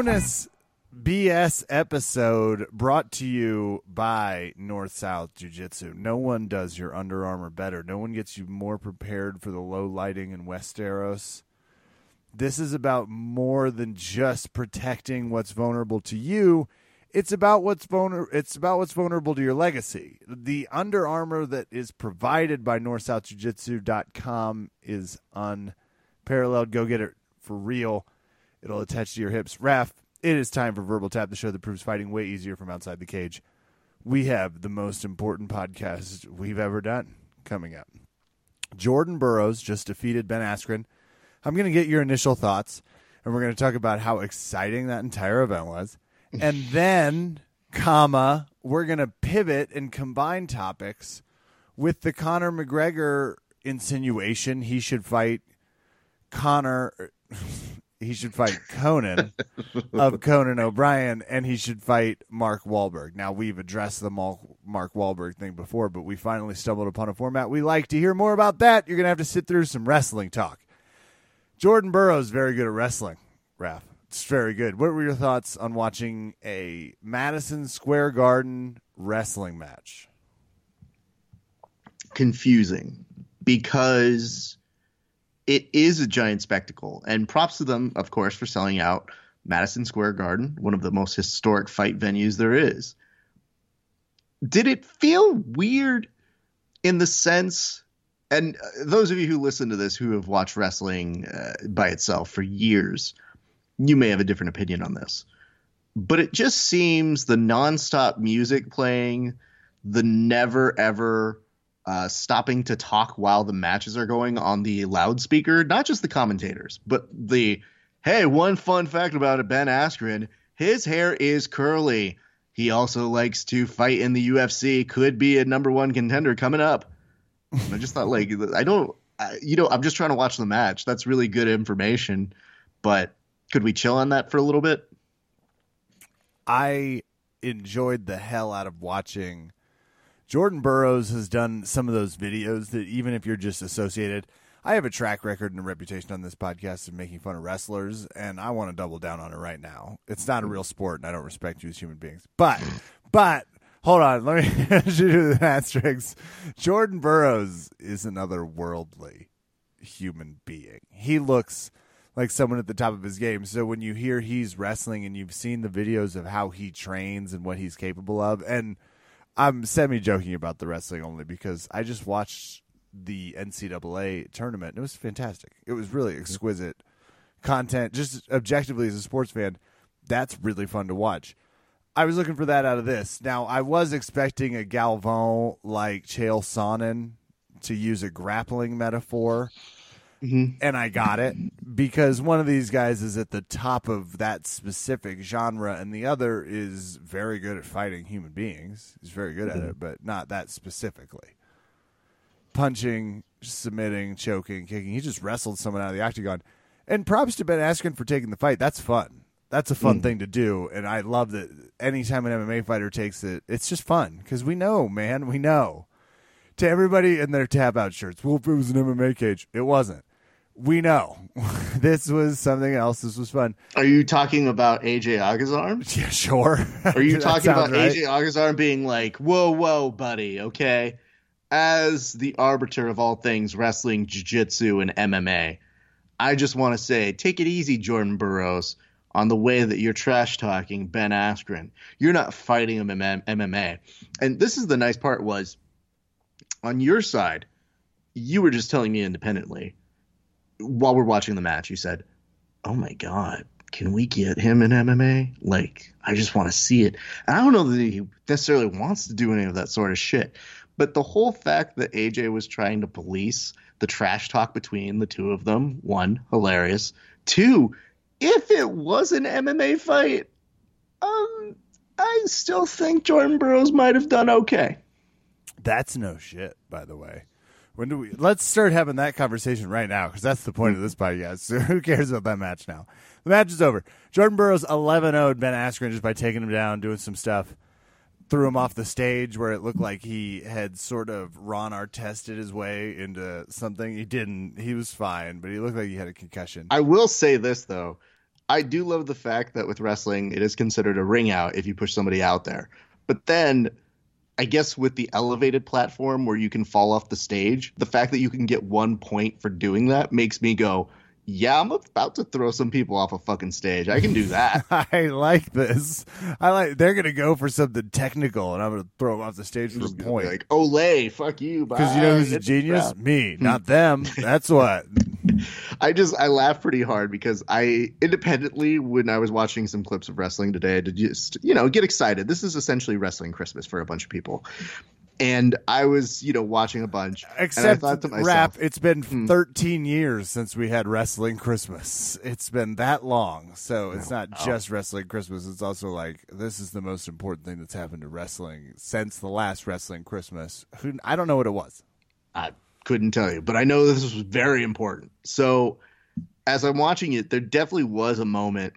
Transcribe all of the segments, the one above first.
bonus BS episode brought to you by North South Jiu Jitsu. No one does your Under Armour better. No one gets you more prepared for the low lighting in Westeros. This is about more than just protecting what's vulnerable to you. It's about what's vulnerable. It's about what's vulnerable to your legacy. The Under Armour that is provided by NorthSouthJiu-Jitsu.com is unparalleled. Go get it for real. It'll attach to your hips. Raf, it is time for Verbal Tap, the show that proves fighting way easier from outside the cage. We have the most important podcast we've ever done coming up. Jordan Burroughs just defeated Ben Askren. I'm going to get your initial thoughts, and we're going to talk about how exciting that entire event was. And then, comma, we're going to pivot and combine topics with the Conor McGregor insinuation he should fight Conor he should fight Conan of Conan O'Brien, and he should fight Mark Wahlberg. Now we've addressed the Mark Wahlberg thing before, but we finally stumbled upon a format we like. To hear more about that, you're gonna have to sit through some wrestling talk. Jordan Burroughs very good at wrestling. Raf, it's very good. What were your thoughts on watching a Madison Square Garden wrestling match? Confusing because it is a giant spectacle. And props to them, of course, for selling out Madison Square Garden, one of the most historic fight venues there is. Did it feel weird in the sense, and those of you who listen to this who have watched wrestling uh, by itself for years, you may have a different opinion on this. But it just seems the nonstop music playing, the never ever uh, stopping to talk while the matches are going on the loudspeaker. Not just the commentators, but the hey, one fun fact about it, Ben Askren, his hair is curly. He also likes to fight in the UFC. Could be a number one contender coming up. I just thought, like, I don't, I, you know, I'm just trying to watch the match. That's really good information. But could we chill on that for a little bit? I enjoyed the hell out of watching Jordan Burroughs has done some of those videos that even if you're just associated, I have a track record and a reputation on this podcast of making fun of wrestlers, and I want to double down on it right now. It's not a real sport, and I don't respect you as human beings. But, but hold on, let me do the asterisks. Jordan Burroughs is another worldly human being. He looks like someone at the top of his game. So when you hear he's wrestling and you've seen the videos of how he trains and what he's capable of, and I'm semi joking about the wrestling only because I just watched the NCAA tournament. It was fantastic. It was really mm-hmm. exquisite content. Just objectively as a sports fan, that's really fun to watch. I was looking for that out of this. Now I was expecting a Galvin like Chael Sonnen to use a grappling metaphor Mm-hmm. And I got it because one of these guys is at the top of that specific genre, and the other is very good at fighting human beings. He's very good mm-hmm. at it, but not that specifically. Punching, submitting, choking, kicking. He just wrestled someone out of the octagon. And props to Ben Askren for taking the fight. That's fun. That's a fun mm. thing to do, and I love that. Anytime an MMA fighter takes it, it's just fun because we know, man, we know. To everybody in their tap out shirts, well, if it was an MMA cage, it wasn't we know this was something else. This was fun. Are you talking about AJ Agazarm? Yeah, sure. Are you talking about right. AJ Agazarm being like, "Whoa, whoa, buddy, okay"? As the arbiter of all things wrestling, jiu-jitsu, and MMA, I just want to say, take it easy, Jordan Burroughs, on the way that you're trash talking Ben Askren. You're not fighting him in MMA. And this is the nice part was, on your side, you were just telling me independently while we're watching the match, you said, "Oh my god, can we get him in MMA? Like, I just want to see it." And I don't know that he necessarily wants to do any of that sort of shit, but the whole fact that AJ was trying to police the trash talk between the two of them, one, hilarious. Two, if it was an MMA fight, um, I still think Jordan Burroughs might have done okay. That's no shit, by the way. When do we? Let's start having that conversation right now because that's the point of this podcast. So who cares about that match now? The match is over. Jordan Burroughs 11 0 Ben Askren just by taking him down, doing some stuff. Threw him off the stage where it looked like he had sort of Ron Artested his way into something. He didn't. He was fine, but he looked like he had a concussion. I will say this though. I do love the fact that with wrestling, it is considered a ring out if you push somebody out there. But then, I guess with the elevated platform where you can fall off the stage, the fact that you can get one point for doing that makes me go, yeah, I'm about to throw some people off a fucking stage. I can do that. I like this. I like. They're gonna go for something technical, and I'm gonna throw them off the stage for a point. Like, Olay, fuck you. Because you know who's a genius? Me, not them. That's what. I just I laugh pretty hard because I independently when I was watching some clips of wrestling today I did just you know get excited. This is essentially wrestling Christmas for a bunch of people, and I was you know watching a bunch. and I Except thought to myself, rap. It's been Hmm. 13 years since we had wrestling Christmas. It's been that long, so it's not Oh. just wrestling Christmas. It's also like this is the most important thing that's happened to wrestling since the last wrestling Christmas. Who I don't know what it was. I couldn't tell you, but I know this was very important. So as I'm watching it, there definitely was a moment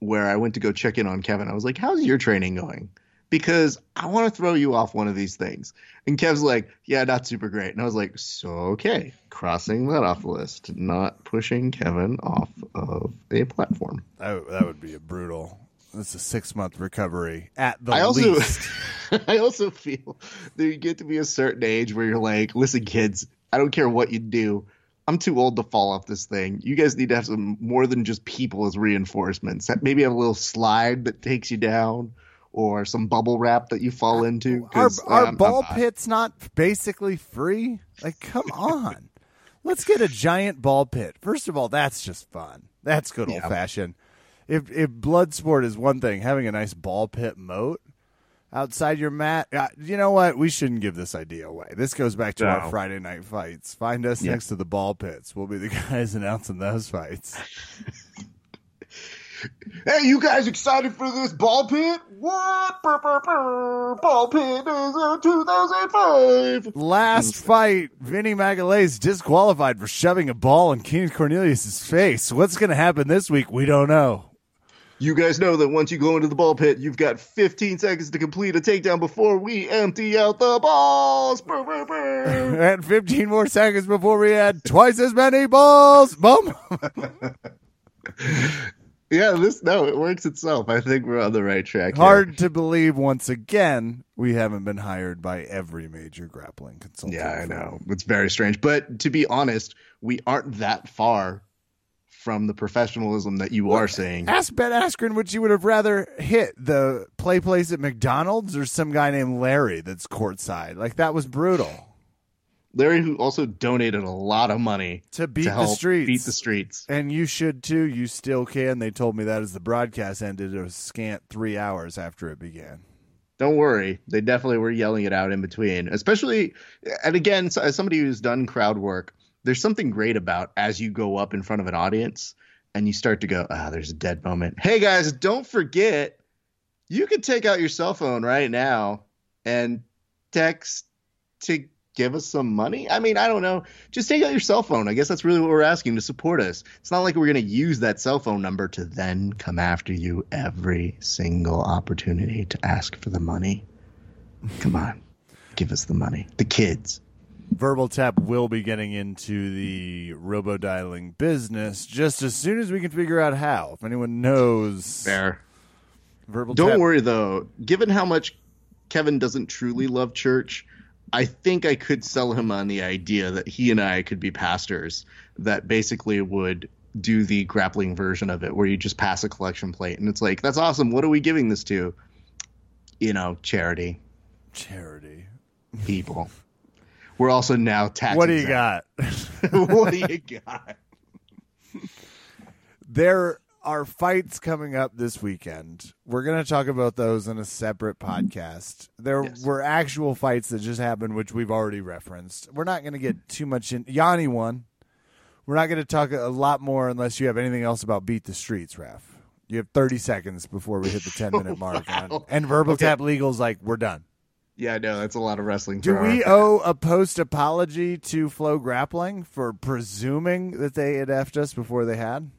where I went to go check in on Kevin. I was like, "How's your training going?" Because I want to throw you off one of these things. And Kev's like, "Yeah, not super great." And I was like, "So okay, crossing that off the list, not pushing Kevin off of a platform." That, that would be a brutal. It's a six month recovery at the I also least. I also feel that you get to be a certain age where you're like, listen, kids, I don't care what you do. I'm too old to fall off this thing. You guys need to have some more than just people as reinforcements. Maybe have a little slide that takes you down, or some bubble wrap that you fall into. Our, um, ball I'm- pit's not basically free. Like, come on. Let's get a giant ball pit. First of all, that's just fun. That's good old Yeah. fashioned. If if blood sport is one thing, having a nice ball pit moat outside your mat, uh, you know what? We shouldn't give this idea away. This goes back to our Friday night fights. Find us Yeah. next to the ball pits. We'll be the guys announcing those fights. Hey, you guys excited for this ball pit? What? Brr, brr, brr. Ball pit is a 2005. Last fight, Vinny Magalhães disqualified for shoving a ball in Keenan Cornelius' face. What's going to happen this week? We don't know. You guys know that once you go into the ball pit, you've got 15 seconds to complete a takedown before we empty out the balls. Brr, brr, brr. And 15 more seconds before we had twice as many balls. Boom. yeah, this no, it works itself. I think we're on the right track. here. Hard to believe once again we haven't been hired by every major grappling consultant. Yeah, I know. It's very strange. But to be honest, we aren't that far from the professionalism that you are saying. Ask Ben Askren which you would have rather hit the play place at McDonald's or some guy named Larry that's courtside. Like that was brutal. Larry, who also donated a lot of money To beat to the streets. beat the streets. And you should too. You still can. They told me that as the broadcast ended, a scant three hours after it began. Don't worry, they definitely were yelling it out in between. Especially, and again, as somebody who's done crowd work, there's something great about as you go up in front of an audience and you start to go, ah, there's a dead moment. Hey guys, don't forget, you can take out your cell phone right now and text to give us some money. I mean, I don't know. Just take out your cell phone. I guess that's really what we're asking to support us. It's not like we're going to use that cell phone number to then come after you every single opportunity to ask for the money. Come on. Give us the money. The kids. Verbal Tap will be getting into the robo dialing business just as soon as we can figure out how. If anyone knows, Fair. Verbal Don't Tap. worry though. Given how much Kevin doesn't truly love church, I think I could sell him on the idea that he and I could be pastors that basically would do the grappling version of it where you just pass a collection plate and it's like, that's awesome. What are we giving this to? You know, charity, charity. people. We're also now tax. What do you exempt. got? what do you got? There are fights coming up this weekend. We're going to talk about those in a separate podcast. There Yes. were actual fights that just happened, which we've already referenced. We're not going to get too much in. Yanni won. We're not going to talk a lot more unless you have anything else about Beat the Streets, Ref. You have 30 seconds before we hit the 10 minute mark. And, Wow. and Verbal Okay. Tap Legal's like, we're done. Yeah, no, that's a lot of wrestling. Do we owe a post apology to Flow Grappling for presuming that they had effed us before they had?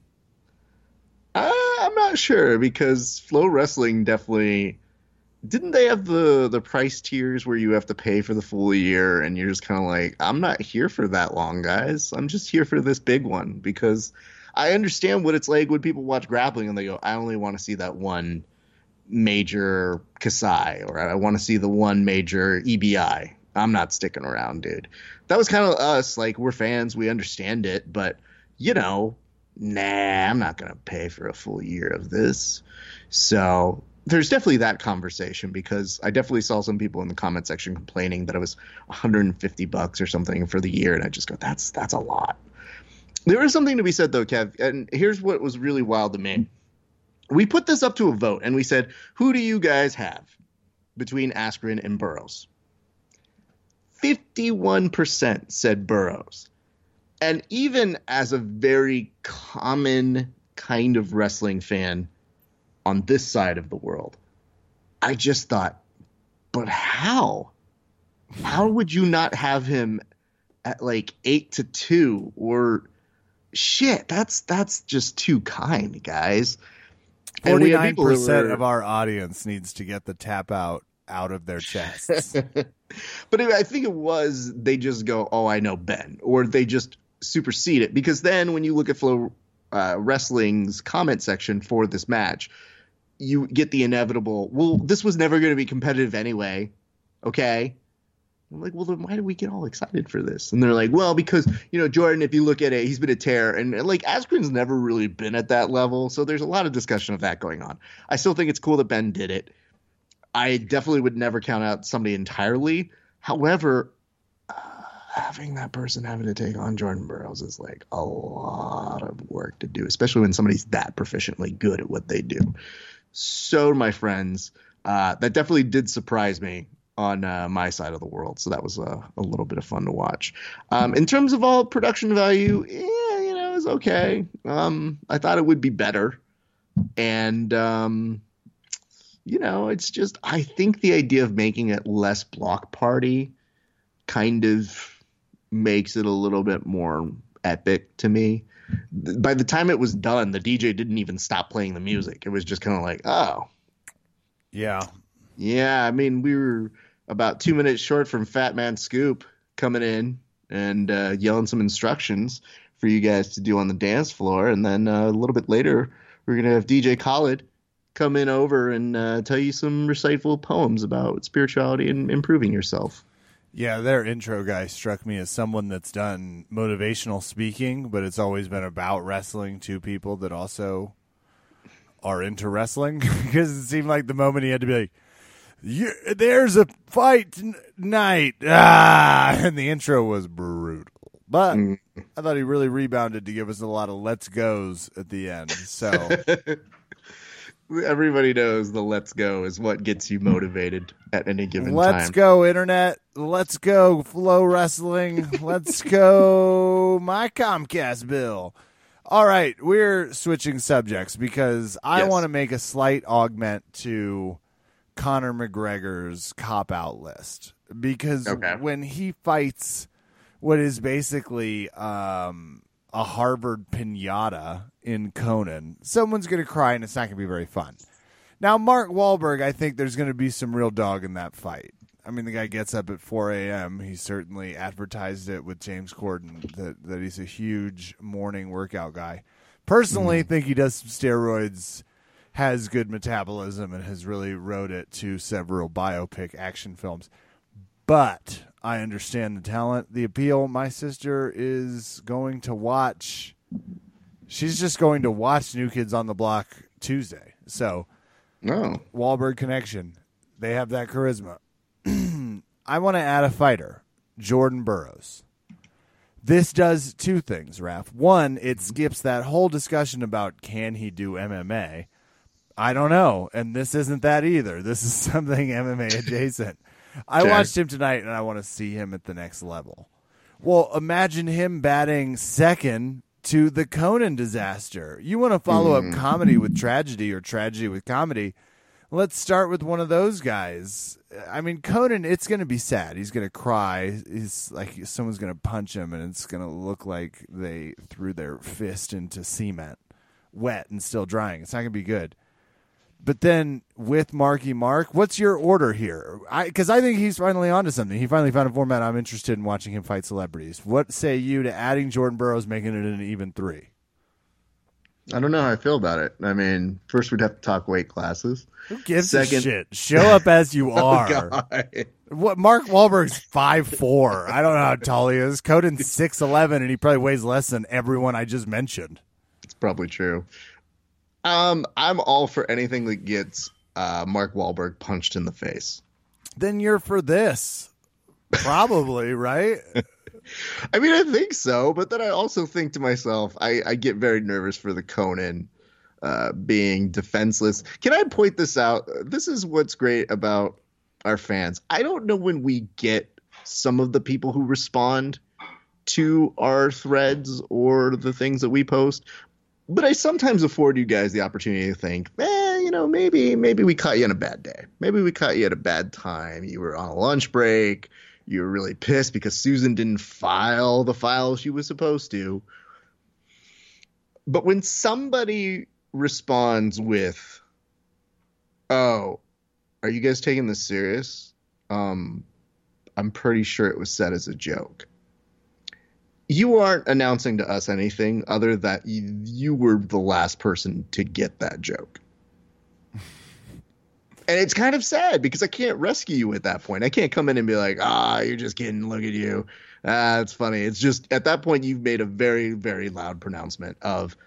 Uh, I'm not sure because Flow Wrestling definitely didn't they have the the price tiers where you have to pay for the full year and you're just kind of like I'm not here for that long, guys. I'm just here for this big one because I understand what it's like when people watch grappling and they go, I only want to see that one major Kasai or I want to see the one major EBI. I'm not sticking around, dude. That was kind of us. Like we're fans, we understand it, but you know, nah, I'm not gonna pay for a full year of this. So there's definitely that conversation because I definitely saw some people in the comment section complaining that it was 150 bucks or something for the year, and I just go, that's that's a lot. There is something to be said though, Kev, and here's what was really wild to me. We put this up to a vote, and we said, who do you guys have between Askren and Burroughs? 51% said Burroughs. And even as a very common kind of wrestling fan on this side of the world, I just thought, but how? How would you not have him at like eight to two or shit? That's that's just too kind, guys. Forty nine percent of our audience needs to get the tap out out of their chests. but I think it was they just go, "Oh, I know Ben," or they just supersede it because then when you look at Flow uh, Wrestling's comment section for this match, you get the inevitable. Well, this was never going to be competitive anyway. Okay. I'm like, well, then why do we get all excited for this? And they're like, well, because you know Jordan, if you look at it, he's been a tear, and like Askren's never really been at that level, so there's a lot of discussion of that going on. I still think it's cool that Ben did it. I definitely would never count out somebody entirely. However, uh, having that person having to take on Jordan Burroughs is like a lot of work to do, especially when somebody's that proficiently good at what they do. So, my friends, uh, that definitely did surprise me on uh, my side of the world. So that was a, a little bit of fun to watch. Um, in terms of all production value, yeah, you know, it was okay. Um, I thought it would be better, and um, you know, it's just I think the idea of making it less block party kind of makes it a little bit more epic to me. By the time it was done, the DJ didn't even stop playing the music. It was just kind of like, oh, yeah, yeah. I mean, we were about two minutes short from Fat Man Scoop coming in and uh, yelling some instructions for you guys to do on the dance floor, and then uh, a little bit later, we're gonna have DJ Khaled come in over and uh, tell you some reciteful poems about spirituality and improving yourself. Yeah, their intro guy struck me as someone that's done motivational speaking, but it's always been about wrestling to people that also are into wrestling. because it seemed like the moment he had to be like, "There's a fight tonight," ah, and the intro was brutal. But mm. I thought he really rebounded to give us a lot of "let's goes" at the end. So everybody knows the let's go is what gets you motivated at any given let's time. Let's go, internet. Let's go, Flow Wrestling. let's go, my Comcast bill. All right, we're switching subjects because I yes. want to make a slight augment to Conor McGregor's cop out list. Because okay. when he fights what is basically um, a Harvard pinata in Conan, someone's going to cry and it's not going to be very fun. Now, Mark Wahlberg, I think there's going to be some real dog in that fight. I mean, the guy gets up at 4 a.m. He certainly advertised it with James Corden that, that he's a huge morning workout guy. Personally, mm. think he does some steroids, has good metabolism, and has really wrote it to several biopic action films. But I understand the talent, the appeal. My sister is going to watch She's just going to watch New Kids on the Block Tuesday. So, no Wahlberg connection. They have that charisma. I want to add a fighter, Jordan Burroughs. This does two things, Raf. One, it skips that whole discussion about can he do MMA. I don't know, and this isn't that either. This is something MMA adjacent. I watched him tonight, and I want to see him at the next level. Well, imagine him batting second to the Conan disaster. You want to follow mm. up comedy with tragedy or tragedy with comedy. Let's start with one of those guys. I mean, Conan, it's going to be sad. He's going to cry. He's like someone's going to punch him, and it's going to look like they threw their fist into cement, wet and still drying. It's not going to be good. But then with Marky Mark, what's your order here? Because I, I, think he's finally onto something. He finally found a format I'm interested in watching him fight celebrities. What say you to adding Jordan Burroughs, making it an even three? I don't know how I feel about it. I mean, first we'd have to talk weight classes. Who gives Second- a shit? Show up as you Oh, are. God. what Mark Wahlberg's five four. I don't know how tall he is. Coden's six eleven, and he probably weighs less than everyone I just mentioned. It's probably true. Um, I'm all for anything that gets uh, Mark Wahlberg punched in the face. Then you're for this, probably right. I mean, I think so, but then I also think to myself, I, I get very nervous for the Conan uh, being defenseless. Can I point this out? This is what's great about our fans. I don't know when we get some of the people who respond to our threads or the things that we post. But I sometimes afford you guys the opportunity to think, eh, you know, maybe maybe we caught you on a bad day. Maybe we caught you at a bad time. You were on a lunch break you were really pissed because Susan didn't file the file she was supposed to. But when somebody responds with, "Oh, are you guys taking this serious?" Um, I'm pretty sure it was said as a joke. You aren't announcing to us anything other that you, you were the last person to get that joke. And it's kind of sad because I can't rescue you at that point. I can't come in and be like, ah, you're just kidding. Look at you. Ah, it's funny. It's just at that point, you've made a very, very loud pronouncement of,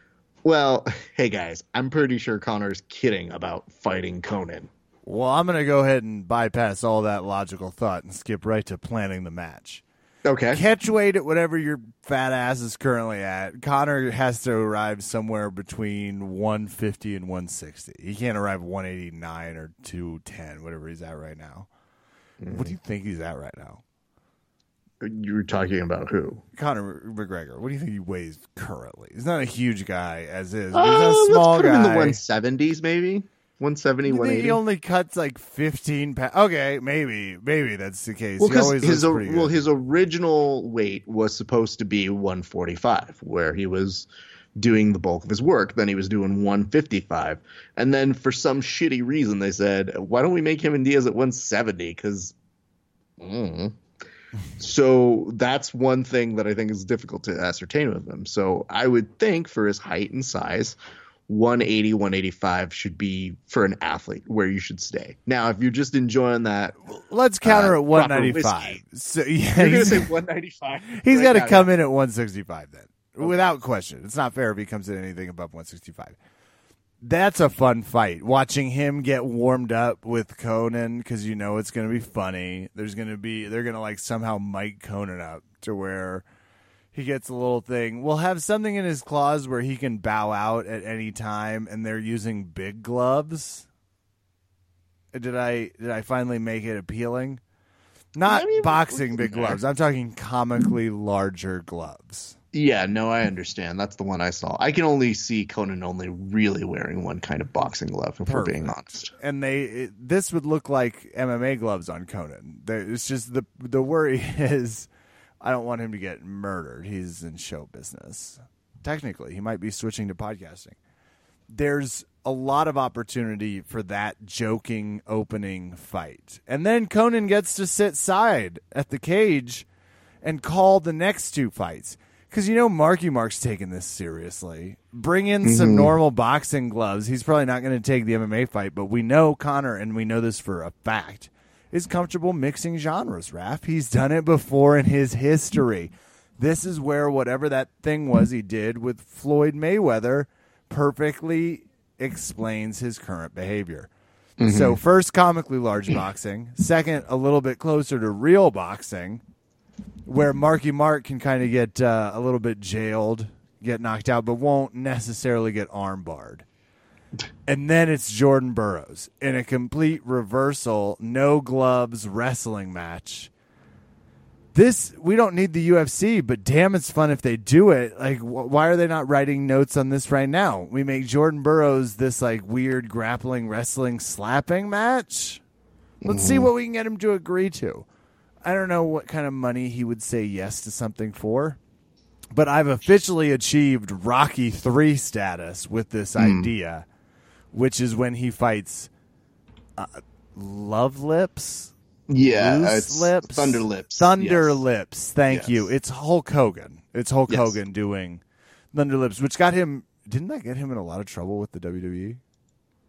well, hey guys, I'm pretty sure Conor's kidding about fighting Conan. Well, I'm gonna go ahead and bypass all that logical thought and skip right to planning the match. Okay. Catch weight at whatever your fat ass is currently at. Conor has to arrive somewhere between 150 and 160. He can't arrive 189 or 210, whatever he's at right now. What do you think he's at right now? You're talking about who? Conor McGregor. What do you think he weighs currently? He's not a huge guy as is. He's Uh, a let's small guy. in the 170s, maybe. 170, 180. He only cuts like 15 pounds. Okay, maybe, maybe that's the case. Well, he always his well his original weight was supposed to be 145, where he was doing the bulk of his work. Then he was doing 155, and then for some shitty reason they said, "Why don't we make him and Diaz at 170?" Because, mm-hmm. so that's one thing that I think is difficult to ascertain with him. So I would think for his height and size. 180 185 should be for an athlete where you should stay now if you're just enjoying that Let's counter uh, at proper 195. whiskey. So yeah, you're gonna say 195 he's right got to come in at 165 then, without question. It's not fair if he comes in anything above 165. That's a fun fight. Watching him get warmed up with Conan because you know it's going to be funny. There's going to be they're going to like somehow mic Conan up to where he gets a little thing. We'll have something in his claws where he can bow out at any time, and they're using big gloves. Did I did I finally make it appealing? Not I mean, boxing big there. gloves. I'm talking comically larger gloves. Yeah, no, I understand. That's the one I saw. I can only see Conan only really wearing one kind of boxing glove, if we're being honest. And they it, this would look like MMA gloves on Conan. There- It's just the the worry is I don't want him to get murdered. He's in show business. Technically, he might be switching to podcasting. There's a lot of opportunity for that joking opening fight. And then Conan gets to sit side at the cage and call the next two fights. Because you know Marky Mark's taking this seriously. Bring in some mm-hmm. normal boxing gloves. He's probably not going to take the MMA fight, but we know Conor, and we know this for a fact, is comfortable mixing genres, Raph. He's done it before in his history. This is where whatever that thing was he did with Floyd Mayweather perfectly explains his current behavior. So, first, comically large boxing. Second, a little bit closer to real boxing where Marky Mark can kind of get uh, a little bit jailed, get knocked out, but won't necessarily get arm barred. And then it's Jordan Burroughs in a complete reversal, no gloves wrestling match. This we don't need the UFC, but damn, it's fun if they do it. Like, wh- why are they not writing notes on this right now? We make Jordan Burroughs this like weird grappling, wrestling, slapping match. Let's see mm-hmm. what we can get him to agree to. I don't know what kind of money he would say yes to something for, but I've officially achieved Rocky 3 status with this hmm. idea, which is when he fights uh, Love Lips, Yeah, Loose it's Lips, Thunder Lips. Thunder yes. Lips. Thank Yes. you. It's Hulk Hogan. It's Hulk Yes. Hogan doing Thunder Lips, which got him didn't that get him in a lot of trouble with the WWE?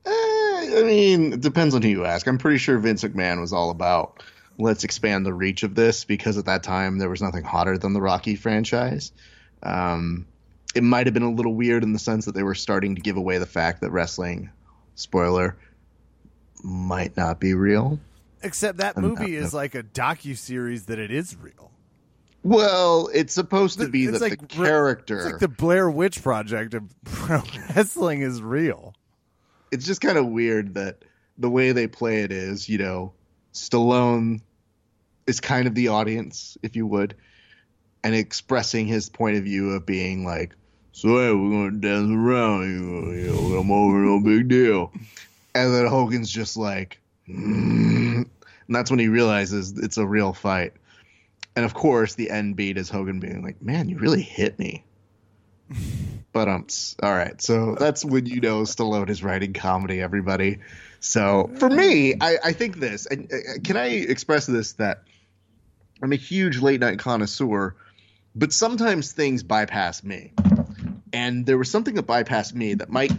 Eh, I mean, it depends on who you ask. I'm pretty sure Vince McMahon was all about let's expand the reach of this because at that time there was nothing hotter than the Rocky franchise. Um, it might have been a little weird in the sense that they were starting to give away the fact that wrestling, spoiler, might not be real. Except that I'm uh, movie not- is like a docu series that it is real. Well, it's supposed to be It's that like the character. It's like the Blair Witch Project of pro wrestling is real. it's just kind of weird that the way they play it is, you know, Stallone is kind of the audience, if you would, and expressing his point of view of being like, "So hey, we're gonna dance around, you know, you know, I'm over, no big deal," and then Hogan's just like, "Mm." and that's when he realizes it's a real fight. And of course, the end beat is Hogan being like, "Man, you really hit me." But um, all right. So that's when you know Stallone is writing comedy. Everybody. So for me, I, I think this. And uh, can I express this that I'm a huge late night connoisseur, but sometimes things bypass me. And there was something that bypassed me that might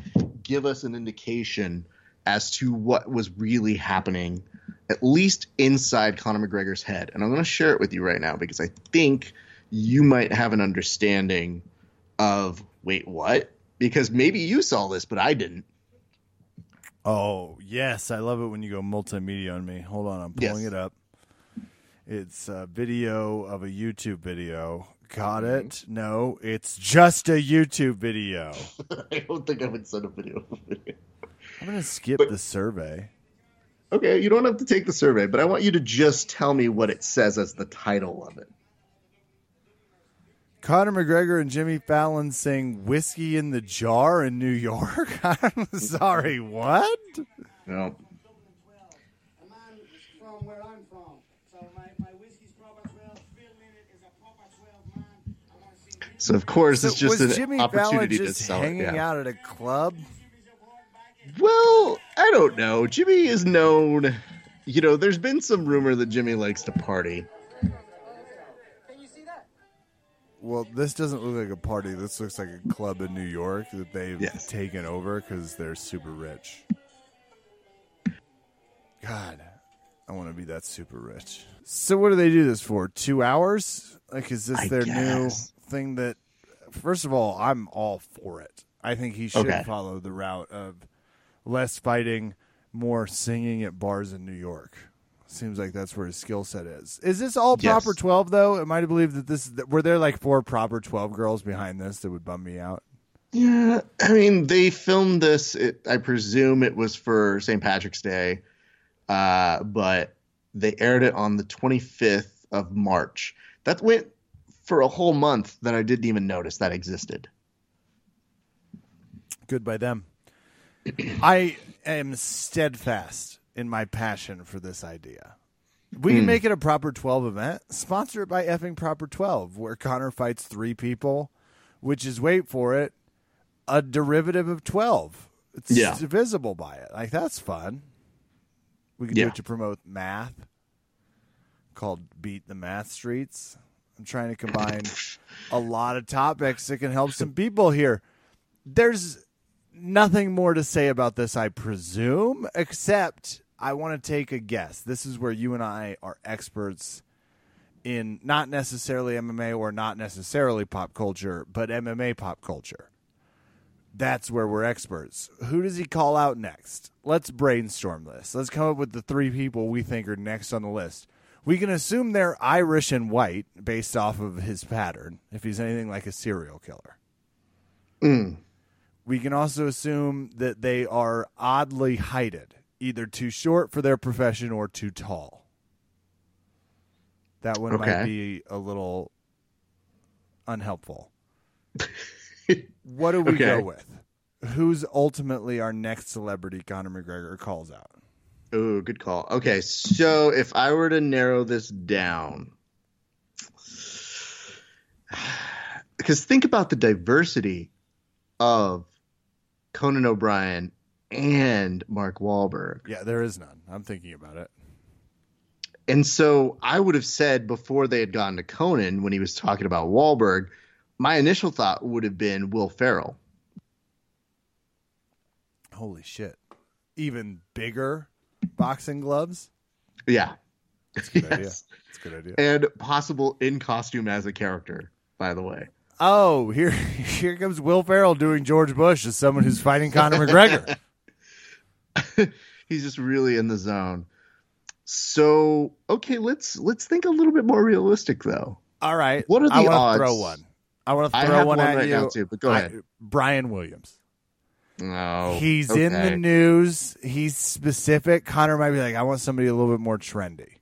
give us an indication as to what was really happening, at least inside Conor McGregor's head. And I'm going to share it with you right now because I think you might have an understanding of wait, what? Because maybe you saw this, but I didn't. Oh yes, I love it when you go multimedia on me. Hold on, I'm pulling Yes. it up. It's a video of a YouTube video. Got Mm-hmm. it? No, it's just a YouTube video. I don't think I would send a video. I'm gonna skip But- the survey. okay, you don't have to take the survey, but I want you to just tell me what it says as the title of it. Conor McGregor and Jimmy Fallon sing "Whiskey in the Jar" in New York. I'm sorry, what? No. A man from where I'm from. So my, my whiskey's proper 12. Phil Lynott is a proper 12 man. I want to see So of course So it's just an Jimmy opportunity to just sell it. hanging yeah. out at a club? Well, I don't know. Jimmy is known. You know, there's been some rumor that Jimmy likes to party. Can you see that? Well, this doesn't look like a party. This looks like a club in New York that they've Yes. taken over because they're super rich. God, I want to be that super rich. So, what do they do this for? Two hours? Like, is this I their guess. new thing? That first of all, I'm all for it. I think he should Okay. follow the route of less fighting, more singing at bars in New York. Seems like that's where his skill set is. Is this all Yes. proper twelve though? Am I to believe that this that were there like four proper twelve girls behind this that would bum me out? Yeah, I mean, they filmed this. It, I presume it was for St. Patrick's Day, uh, but they aired it on the 25th of March. That went for a whole month that I didn't even notice that existed. Good by them. I am steadfast in my passion for this idea. We can hmm. make it a proper 12 event. sponsored by effing proper 12, where Conor fights three people, which is, wait for it, a derivative of 12. It's Yeah. divisible by it. Like, that's fun. We can Yeah. do it to promote math called Beat the Math Streets. I'm trying to combine a lot of topics that can help some people here. There's nothing more to say about this, I presume, except I want to take a guess. This is where you and I are experts in not necessarily MMA or not necessarily pop culture, but MMA pop culture. That's where we're experts. Who does he call out next? Let's brainstorm this. Let's come up with the three people we think are next on the list. We can assume they're Irish and white based off of his pattern, if he's anything like a serial killer. Mm. We can also assume that they are oddly heighted, either too short for their profession or too tall. That one might be a little unhelpful. what do we Okay. go with? Who's ultimately our next celebrity Conor McGregor calls out? Oh, good call. Okay, so if I were to narrow this down, because think about the diversity of Conan O'Brien and Mark Wahlberg. Yeah, there is none. I'm thinking about it. And so I would have said before they had gone to Conan when he was talking about Wahlberg, my initial thought would have been Will Ferrell. holy shit, even bigger boxing gloves. Yeah. That's a good idea. Yes. That's a good idea. And possible in costume as a character, by the way. Oh, here here comes Will Ferrell doing George Bush as someone who's fighting Conor McGregor. He's just really in the zone. So, okay, let's let's think a little bit more realistic though. All right. What are the I wanna odds? Throw one. I want to I throw have one, one at right you. now, too, but go I- ahead. Brian Williams. No. He's in the news. He's specific. Conor might be like, I want somebody a little bit more trendy.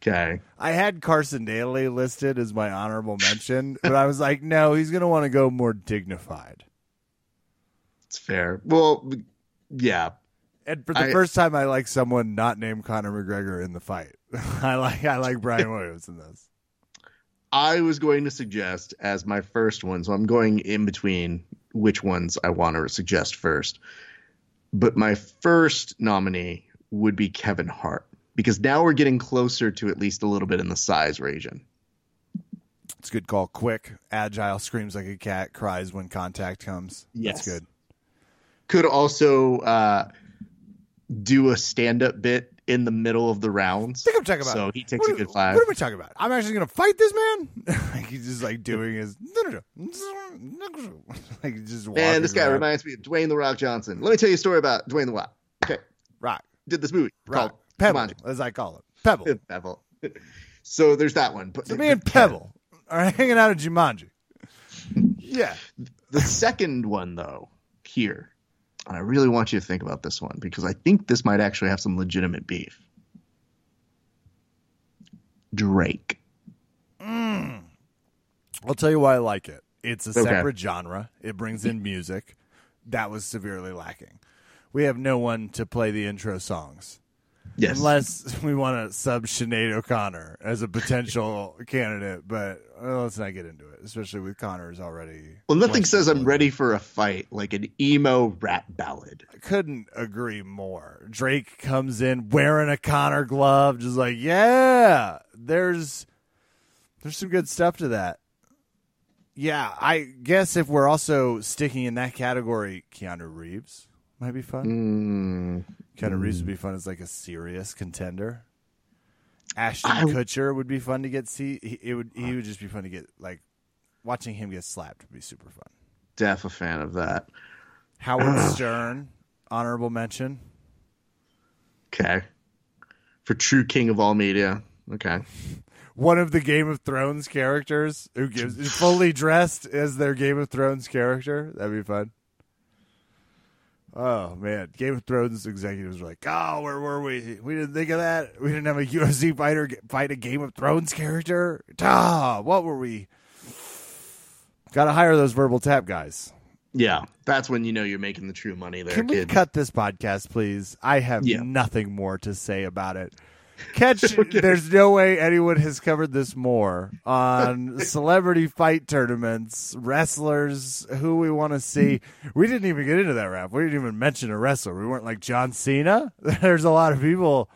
Okay. I had Carson Daly listed as my honorable mention, but I was like, no, he's going to want to go more dignified. It's fair. Well, yeah. And for the I- first time, I like someone not named Conor McGregor in the fight. I like I like Brian Williams in this. I was going to suggest as my first one, so I'm going in between which ones I want to suggest first. But my first nominee would be Kevin Hart because now we're getting closer to at least a little bit in the size region. It's a good call. Quick, agile, screams like a cat, cries when contact comes. Yes. That's good. Could also uh, do a stand-up bit in the middle of the rounds. I think I'm talking about. So he takes what, a good five. What are we talking about? I'm actually going to fight this man. like he's just like doing his. like just walking Man, this guy around. reminds me of Dwayne the Rock Johnson. Let me tell you a story about Dwayne the Rock. Okay, rock, did this movie rock, called pebble, Jumanji. as I call it, pebble. Pebble. So there's that one. But So me and Pebble are hanging out at Jumanji. Yeah, The second one, though, here, and I really want you to think about this one because I think this might actually have some legitimate beef. Drake. Mm. I'll tell you why I like it. It's a Okay. separate genre. It brings in music. That was severely lacking. We have no one to play the intro songs. Yes. Unless we want to sub Sinead O'Connor as a potential candidate, but well, let's not get into it, especially with Conor's already. well, nothing says I'm ready for a fight like an emo rap ballad. I couldn't agree more. Drake comes in wearing a Conor glove, just like, yeah, there's there's some good stuff to that. Yeah, I guess if we're also sticking in that category, Keanu Reeves might be fun. Mm, Keanu Reeves would be fun as like a serious contender. Ashton I- Kutcher would be fun to get see. He, it would he would just be fun to get like watching him get slapped would be super fun. def a fan of that. Howard Stern, honorable mention. Okay. For true king of all media. Okay. one of the Game of Thrones characters who gives fully dressed as their Game of Thrones character. That'd be fun. Oh man, Game of Thrones executives were like, "Oh, where were we? We didn't think of that. We didn't have a UFC fighter fight a Game of Thrones character. Ah, what were we? Got to hire those verbal tap guys. Yeah. That's when you know you're making the true money there, Can we kid. cut this podcast, please? I have Yeah. nothing more to say about it. Catch, there's no way anyone has covered this more on celebrity fight tournaments, wrestlers, who we want to see. We didn't even get into that rap. We didn't even mention a wrestler. We weren't like John Cena. There's a lot of people.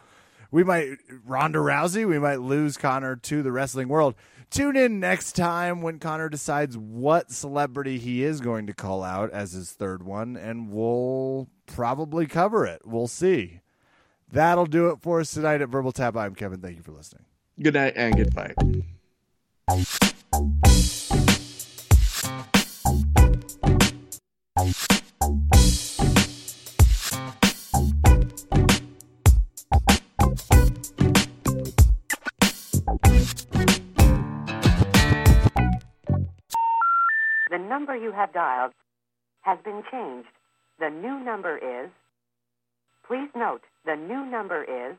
We might, Ronda Rousey, we might lose Conor to the wrestling world. Tune in next time when Conor decides what celebrity he is going to call out as his third one, and we'll probably cover it. We'll see. That'll do it for us tonight at Verbal Tap. I'm Kevin. Thank you for listening. Good night and good fight. The number you have dialed has been changed. The new number is. Please note, the new number is